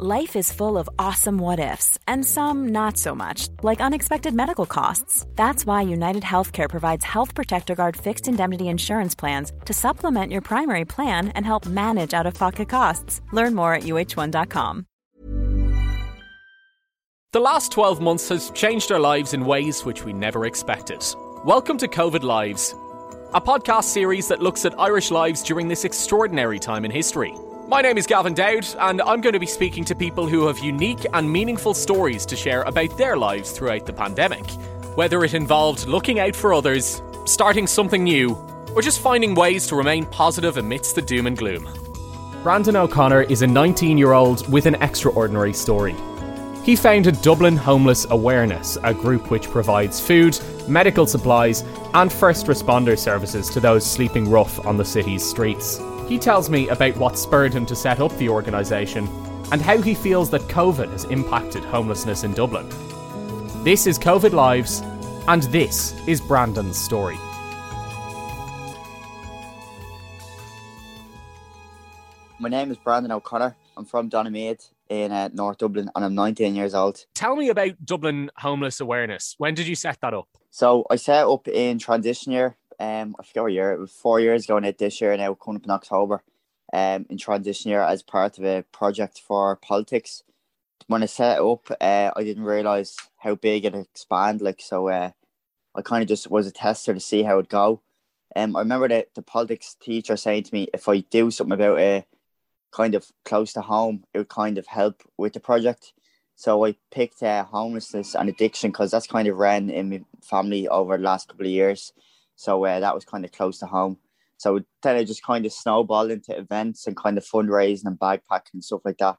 Life is full of awesome what ifs, and some not so much, like unexpected medical costs. That's why United Healthcare provides Health Protector Guard fixed indemnity insurance plans to supplement your primary plan and help manage out of pocket costs. Learn more at uh1.com. The last 12 months has changed our lives in ways which we never expected. Welcome to COVID Lives, a podcast series that looks at Irish lives during this extraordinary time in history. My name is Gavin Dowd, and I'm going to be speaking to people who have unique and meaningful stories to share about their lives throughout the pandemic. Whether it involved looking out for others, starting something new, or just finding ways to remain positive amidst the doom and gloom. Brandon O'Connor is a 19 year old with an extraordinary story. He founded Dublin Homeless Awareness, a group which provides food, medical supplies, and first responder services to those sleeping rough on the city's streets. He tells me about what spurred him to set up the organisation and how he feels that COVID has impacted homelessness in Dublin. This is COVID Lives, and this is Brandon's story. My name is Brandon O'Connor. I'm from Donaghmede in uh, North Dublin and I'm 19 years old. Tell me about Dublin Homeless Awareness. When did you set that up? So I set up in transition year um, I forget what year it was four years ago now this year now coming up in October um, in transition year as part of a project for politics. When I set it up, uh, I didn't realise how big it expand like so uh, I kind of just was a tester to see how it go. Um, I remember that the politics teacher saying to me if I do something about it kind of close to home, it would kind of help with the project. So I picked uh, homelessness and addiction because that's kind of ran in my family over the last couple of years. So uh, that was kind of close to home. So then I just kind of snowballed into events and kind of fundraising and backpacking and stuff like that.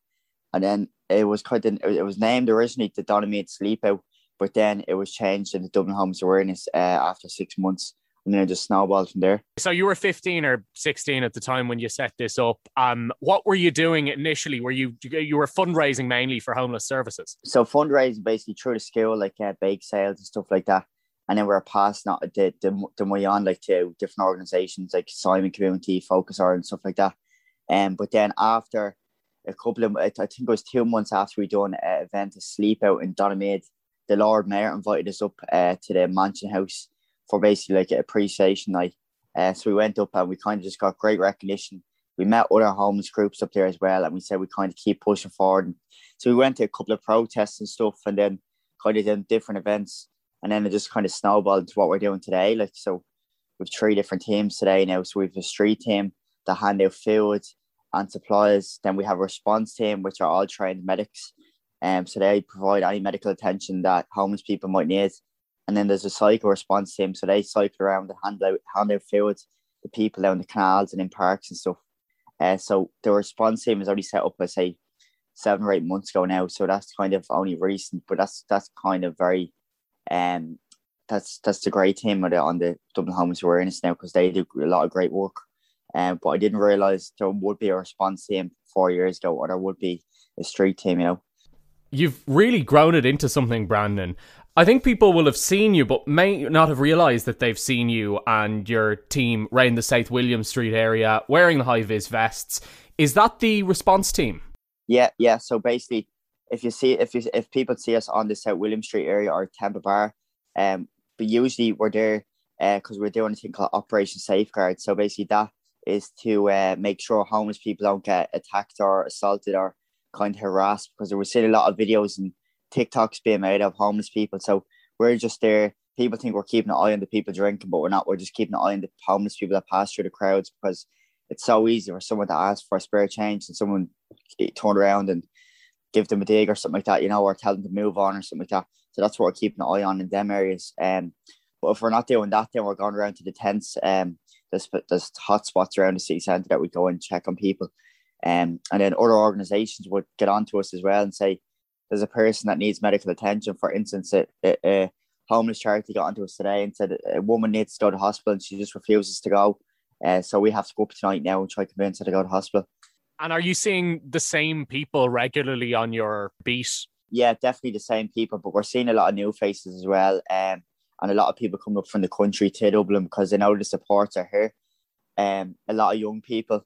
And then it was kind of it was named originally the Donaghmede Sleep Out, but then it was changed into Dublin Homeless Awareness uh, after six months. And then I just snowballed from there. So you were 15 or 16 at the time when you set this up. Um, what were you doing initially? Were you you were fundraising mainly for homeless services? So fundraising basically through the school, like uh, bake sales and stuff like that and then we're passing not the, the, the money on like to different organizations like Simon Community, Focus and stuff like that. Um, but then after a couple of, I think it was two months after we done an event, a sleep out in Donaghmede, the Lord Mayor invited us up uh, to the Mansion House for basically like an appreciation night. Uh, so we went up and we kind of just got great recognition. We met other homeless groups up there as well, and we said we kind of keep pushing forward. So we went to a couple of protests and stuff, and then kind of did different events and then it just kind of snowballed to what we're doing today. Like so, we've three different teams today now. So we've a street team that hand out food and supplies. Then we have a response team, which are all trained medics. Um, so they provide any medical attention that homeless people might need. And then there's a cycle response team. So they cycle around and hand out, hand out food to people down the canals and in parks and stuff. Uh, so the response team is already set up, I say, seven or eight months ago now. So that's kind of only recent, but that's that's kind of very um, that's that's the great team on the, on the Dublin Homeless Awareness now because they do a lot of great work. Um, but I didn't realize there would be a response team four years ago, or there would be a street team. You know, you've really grown it into something, Brandon. I think people will have seen you, but may not have realised that they've seen you and your team around the South William Street area wearing the high vis vests. Is that the response team? Yeah, yeah. So basically, if you see if you, if people see us on the South William Street area or Temple Bar, um, but usually we're there because uh, we're doing a thing called Operation Safeguard. So basically, that is to uh, make sure homeless people don't get attacked or assaulted or kind of harassed because we're seeing a lot of videos and TikToks being made of homeless people. So we're just there. People think we're keeping an eye on the people drinking, but we're not. We're just keeping an eye on the homeless people that pass through the crowds because it's so easy for someone to ask for a spare change and someone turn around and give them a dig or something like that, you know, or tell them to move on or something like that. So that's what we're keeping an eye on in them areas. Um, but if we're not doing that, then we're going around to the tents. Um, there's there's hot spots around the city centre that we go and check on people. Um, and then other organisations would get on to us as well and say, there's a person that needs medical attention. For instance, a, a, homeless charity got onto us today and said a woman needs to go to hospital and she just refuses to go. Uh, so we have to go up tonight now and try to convince her to go to hospital. And are you seeing the same people regularly on your beat? Yeah, definitely the same people, but we're seeing a lot of new faces as well. Um, and a lot of people coming up from the country to Dublin because they know the supports are here. Um, a lot of young people,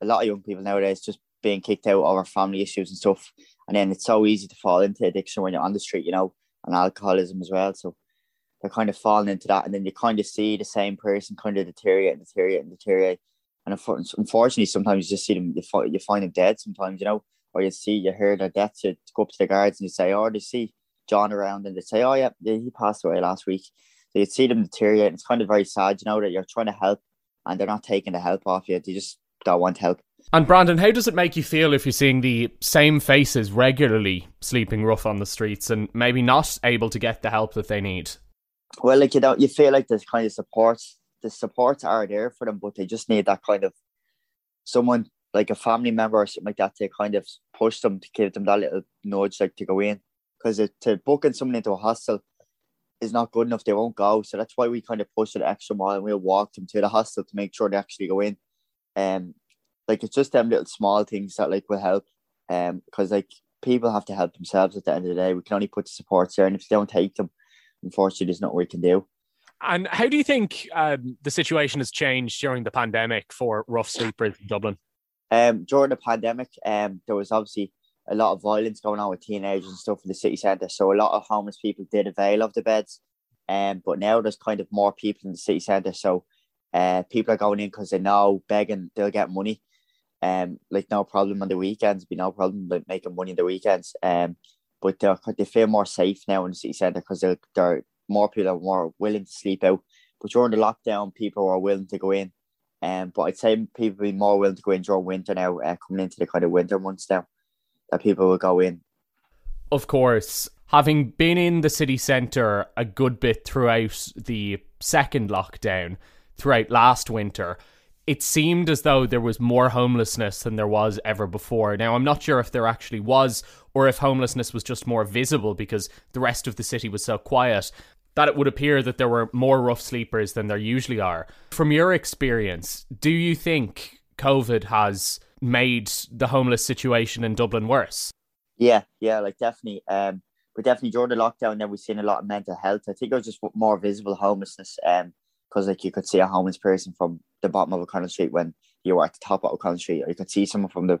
a lot of young people nowadays just being kicked out over family issues and stuff. And then it's so easy to fall into addiction when you're on the street, you know, and alcoholism as well. So they're kind of falling into that. And then you kind of see the same person kind of deteriorate and deteriorate and deteriorate. And unfortunately, sometimes you just see them, you find, you find them dead sometimes, you know, or you see, you hear their deaths, you go up to the guards and you say, oh, they see John around and they say, oh, yeah, he passed away last week. So you see them deteriorate. It's kind of very sad, you know, that you're trying to help and they're not taking the help off you. They just don't want help. And Brandon, how does it make you feel if you're seeing the same faces regularly sleeping rough on the streets and maybe not able to get the help that they need? Well, like you know, you feel like there's kind of support. The supports are there for them, but they just need that kind of someone like a family member or something like that to kind of push them to give them that little nudge, like to go in. Because to booking someone into a hostel is not good enough. They won't go. So that's why we kind of push it extra mile and we'll walk them to the hostel to make sure they actually go in. Um, like it's just them little small things that like will help. Um, because like people have to help themselves at the end of the day. We can only put the supports there, and if they don't take them, unfortunately, there's not we can do. And how do you think um, the situation has changed during the pandemic for rough sleepers in Dublin? Um, during the pandemic, um, there was obviously a lot of violence going on with teenagers and stuff in the city centre. So a lot of homeless people did avail of the beds. Um, but now there's kind of more people in the city centre. So uh, people are going in because they know begging they'll get money. Um, like no problem on the weekends, be no problem like making money on the weekends. Um, but they feel more safe now in the city centre because they're, they're more people are more willing to sleep out. But during the lockdown, people are willing to go in. Um, but I'd say people be more willing to go in during winter now, uh, coming into the kind of winter months now that people will go in. Of course, having been in the city centre a good bit throughout the second lockdown, throughout last winter, it seemed as though there was more homelessness than there was ever before. Now, I'm not sure if there actually was, or if homelessness was just more visible because the rest of the city was so quiet that it would appear that there were more rough sleepers than there usually are. From your experience, do you think COVID has made the homeless situation in Dublin worse. Yeah, yeah, like definitely. Um, but definitely during the lockdown, then we've seen a lot of mental health. I think it was just more visible homelessness. Um, because like you could see a homeless person from the bottom of O'Connell Street when you were at the top of O'Connell Street, or you could see someone from the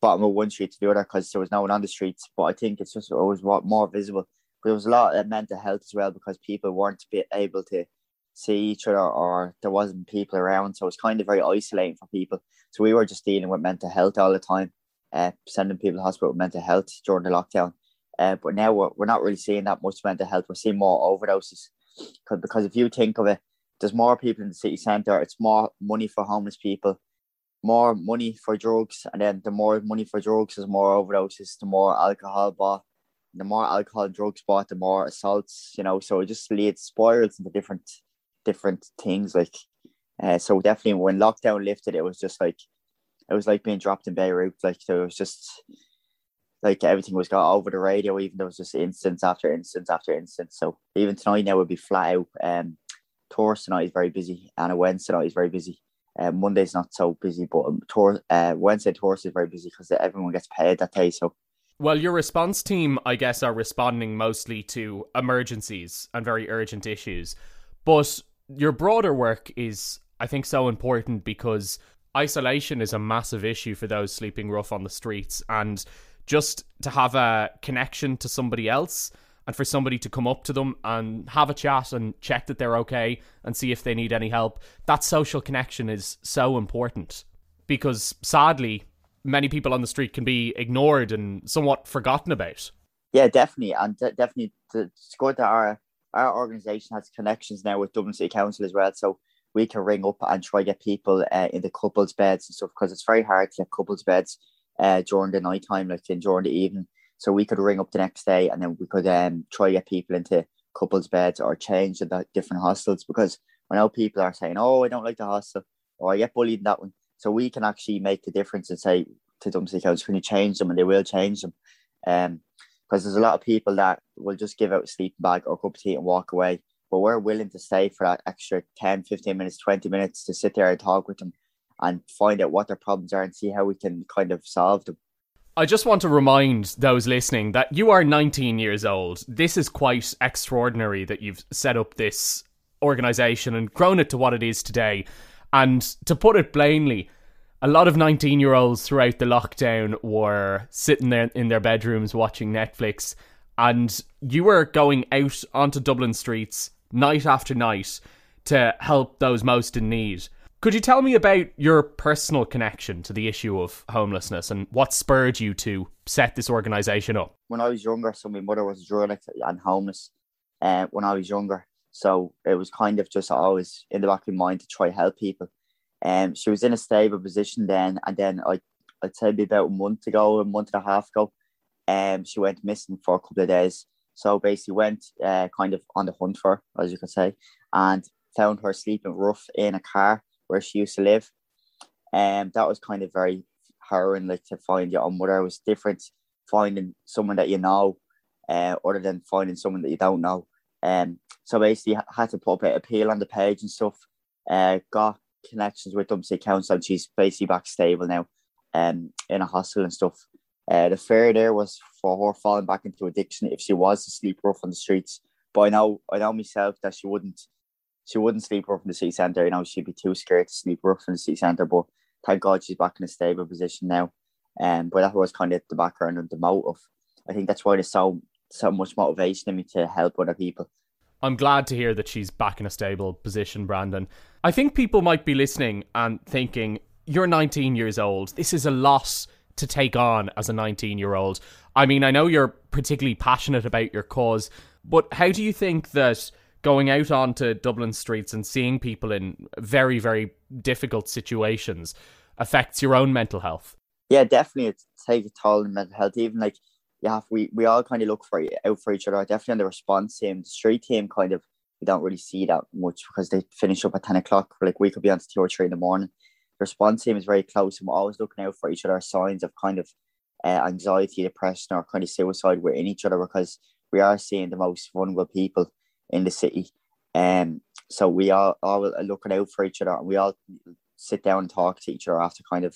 bottom of one street to the other because there was no one on the streets. But I think it's just always more visible. But there was a lot of mental health as well because people weren't able to see each other or there wasn't people around. So it's kind of very isolating for people. So we were just dealing with mental health all the time, uh, sending people to hospital with mental health during the lockdown. Uh, but now we're, we're not really seeing that much mental health. We're seeing more overdoses. Cause, because if you think of it, there's more people in the city centre, it's more money for homeless people, more money for drugs, and then the more money for drugs, there's more overdoses, the more alcohol bought. The more alcohol drugs bought, the more assaults, you know, so it just leads spirals into different different things. Like, uh, so definitely when lockdown lifted, it was just like it was like being dropped in Beirut. Like so it was just like everything was got over the radio. Even there was just instance after instance after instance. So even tonight now would be flat out. Um, Thursday tonight is very busy, and a Wednesday night is very busy. Um, Monday's not so busy, but um, tour, uh, Wednesday, Thursday is very busy because everyone gets paid that day. So well, your response team, I guess, are responding mostly to emergencies and very urgent issues. But your broader work is, I think, so important because isolation is a massive issue for those sleeping rough on the streets. And just to have a connection to somebody else and for somebody to come up to them and have a chat and check that they're okay and see if they need any help, that social connection is so important because sadly, many people on the street can be ignored and somewhat forgotten about. Yeah, definitely. And definitely, it's good that our our organisation has connections now with Dublin City Council as well. So we can ring up and try get people uh, in the couples beds and stuff because it's very hard to get couples beds uh, during the night time, like in, during the evening. So we could ring up the next day and then we could um, try get people into couples beds or change the different hostels because I know people are saying, "Oh, I don't like the hostel," or "I get bullied in that one." So we can actually make the difference and say to City Council, "Can you change them?" And they will change them. Um, because there's a lot of people that will just give out a sleeping bag or a cup of tea and walk away. But we're willing to stay for that extra 10, 15 minutes, 20 minutes to sit there and talk with them and find out what their problems are and see how we can kind of solve them. I just want to remind those listening that you are 19 years old. This is quite extraordinary that you've set up this organization and grown it to what it is today. And to put it plainly, a lot of 19 year olds throughout the lockdown were sitting there in their bedrooms watching Netflix, and you were going out onto Dublin streets night after night to help those most in need. Could you tell me about your personal connection to the issue of homelessness and what spurred you to set this organisation up? When I was younger, so my mother was a drug and homeless uh, when I was younger. So it was kind of just always in the back of my mind to try help people. Um, she was in a stable position then, and then I, I'd say about a month ago, a month and a half ago, um, she went missing for a couple of days. So basically went uh, kind of on the hunt for her, as you could say, and found her sleeping rough in a car where she used to live. And um, that was kind of very harrowing, like to find your own mother. It was different finding someone that you know, uh, other than finding someone that you don't know. Um, so basically, had to put up a appeal on the page and stuff. Uh, got connections with Dumpsy Council, and she's basically back stable now, um, in a hospital and stuff. Uh, the fear there was for her falling back into addiction if she was to sleep rough on the streets. But I know, I know myself that she wouldn't she wouldn't sleep rough in the city centre. You know, she'd be too scared to sleep rough in the city centre. But thank God she's back in a stable position now. Um, but that was kind of the background and the motive. I think that's why there's so so much motivation in me to help other people. I'm glad to hear that she's back in a stable position, Brandon. I think people might be listening and thinking, you're 19 years old. This is a loss to take on as a 19 year old. I mean, I know you're particularly passionate about your cause, but how do you think that going out onto Dublin streets and seeing people in very, very difficult situations affects your own mental health. Yeah, definitely. It takes a toll on mental health. Even like, yeah, we, we all kind of look for out for each other. Definitely on the response team, the street team kind of, we don't really see that much because they finish up at 10 o'clock. Like we could be on to two or three in the morning. The response team is very close and we're always looking out for each other. Signs of kind of uh, anxiety, depression, or kind of suicide within each other because we are seeing the most vulnerable people in the city. Um, so we all, all are looking out for each other and we all sit down and talk to each other after kind of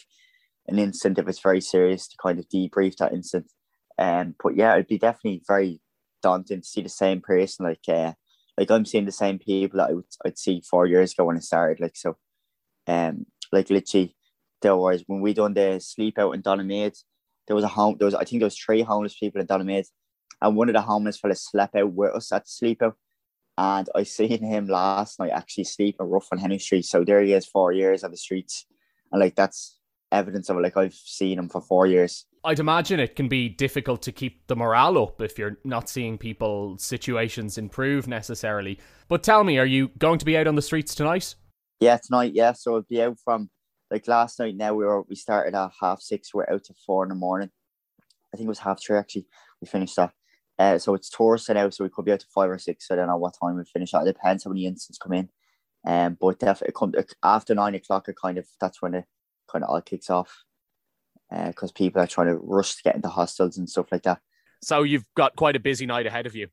an incident if it's very serious to kind of debrief that incident. Um, but yeah, it'd be definitely very daunting to see the same person like uh, like I'm seeing the same people that I would I'd see four years ago when I started. Like so, um, like literally, there was when we done the sleep out in Donaghmede, there was a home. There was I think there was three homeless people in Donaghmede, and one of the homeless fellas slept out with us at sleep out. And I seen him last night actually sleeping rough on Henry Street. So there he is, four years on the streets. And like that's evidence of it. Like I've seen him for four years. I'd imagine it can be difficult to keep the morale up if you're not seeing people's situations improve necessarily. But tell me, are you going to be out on the streets tonight? Yeah, tonight, yeah. So I'll be out from like last night now we were we started at half six, we're out to four in the morning. I think it was half three actually. We finished that. Uh, so it's Thursday now, so we could be out to five or six. So I don't know what time we finish. It depends how many incidents come in. Um, but definitely come after nine o'clock. It kind of that's when it kind of all kicks off, because uh, people are trying to rush to get into hostels and stuff like that. So you've got quite a busy night ahead of you.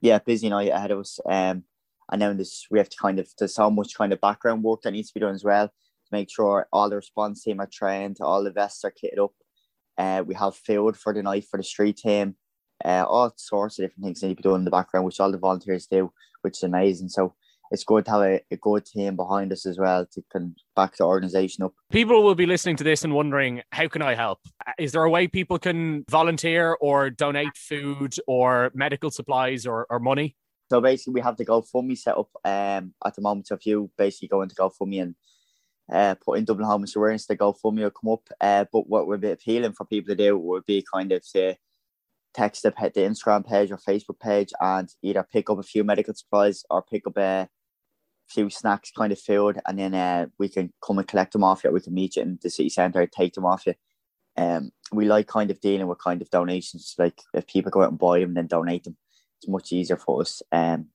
Yeah, busy night ahead of us. Um, and then this we have to kind of there's so much kind of background work that needs to be done as well to make sure all the response team are trained, all the vests are kitted up. Uh, we have field for the night for the street team uh, all sorts of different things need to be done in the background, which all the volunteers do, which is amazing. So it's good to have a, a good team behind us as well to can back the organisation up. People will be listening to this and wondering, how can I help? Is there a way people can volunteer or donate food or medical supplies or, or money? So basically, we have the GoFundMe set up um, at the moment. So if you basically go into GoFundMe and uh, put in Dublin Homeless Awareness, the GoFundMe will come up. Uh, but what would be appealing for people to do would be kind of to text the, the Instagram page or Facebook page and either pick up a few medical supplies or pick up a few snacks, kind of food, and then uh, we can come and collect them off you. We can meet you in the city centre, take them off you. Um, we like kind of dealing with kind of donations. Like if people go out and buy them, then donate them. It's much easier for us. Um,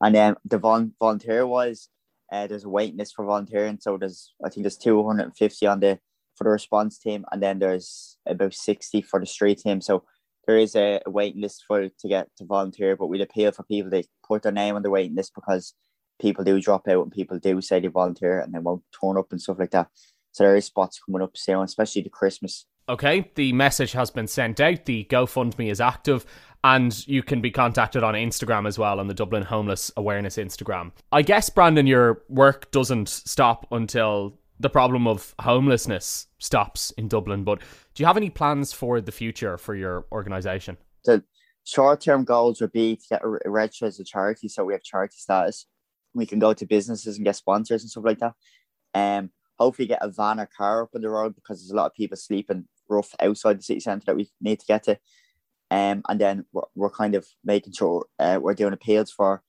and then the vol- volunteer wise, uh, there's a waiting list for volunteering. So there's I think there's 250 on the for the response team, and then there's about 60 for the street team. So there is a, a waiting list for to get to volunteer, but we'd appeal for people to put their name on the waiting list because people do drop out and people do say they volunteer and they won't turn up and stuff like that. So there is spots coming up soon, especially the Christmas. Okay, the message has been sent out. The GoFundMe is active, and you can be contacted on Instagram as well on the Dublin Homeless Awareness Instagram. I guess, Brandon, your work doesn't stop until the problem of homelessness stops in Dublin, but do you have any plans for the future for your organisation? The short term goals would be to get registered as a charity so we have charity status. We can go to businesses and get sponsors and stuff like that. Um, hopefully get a van or car up on the road because there's a lot of people sleeping rough outside the city centre that we need to get to. Um, and then we're, we're kind of making sure uh, we're doing appeals for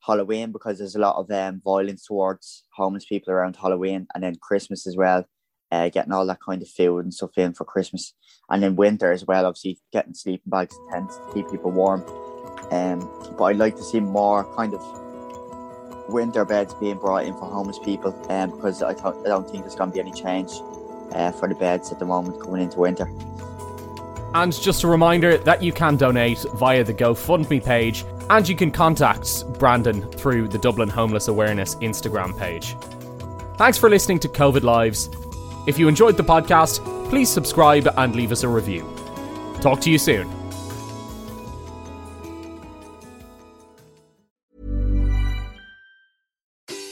Halloween because there's a lot of um, violence towards homeless people around Halloween and then Christmas as well. Uh, getting all that kind of food and stuff in for Christmas, and then winter as well. Obviously, getting sleeping bags and tents to keep people warm. Um, but I'd like to see more kind of winter beds being brought in for homeless people, um, because I, th- I don't think there's going to be any change uh, for the beds at the moment coming into winter. And just a reminder that you can donate via the GoFundMe page and you can contact Brandon through the Dublin Homeless Awareness Instagram page. Thanks for listening to COVID Lives. If you enjoyed the podcast, please subscribe and leave us a review. Talk to you soon.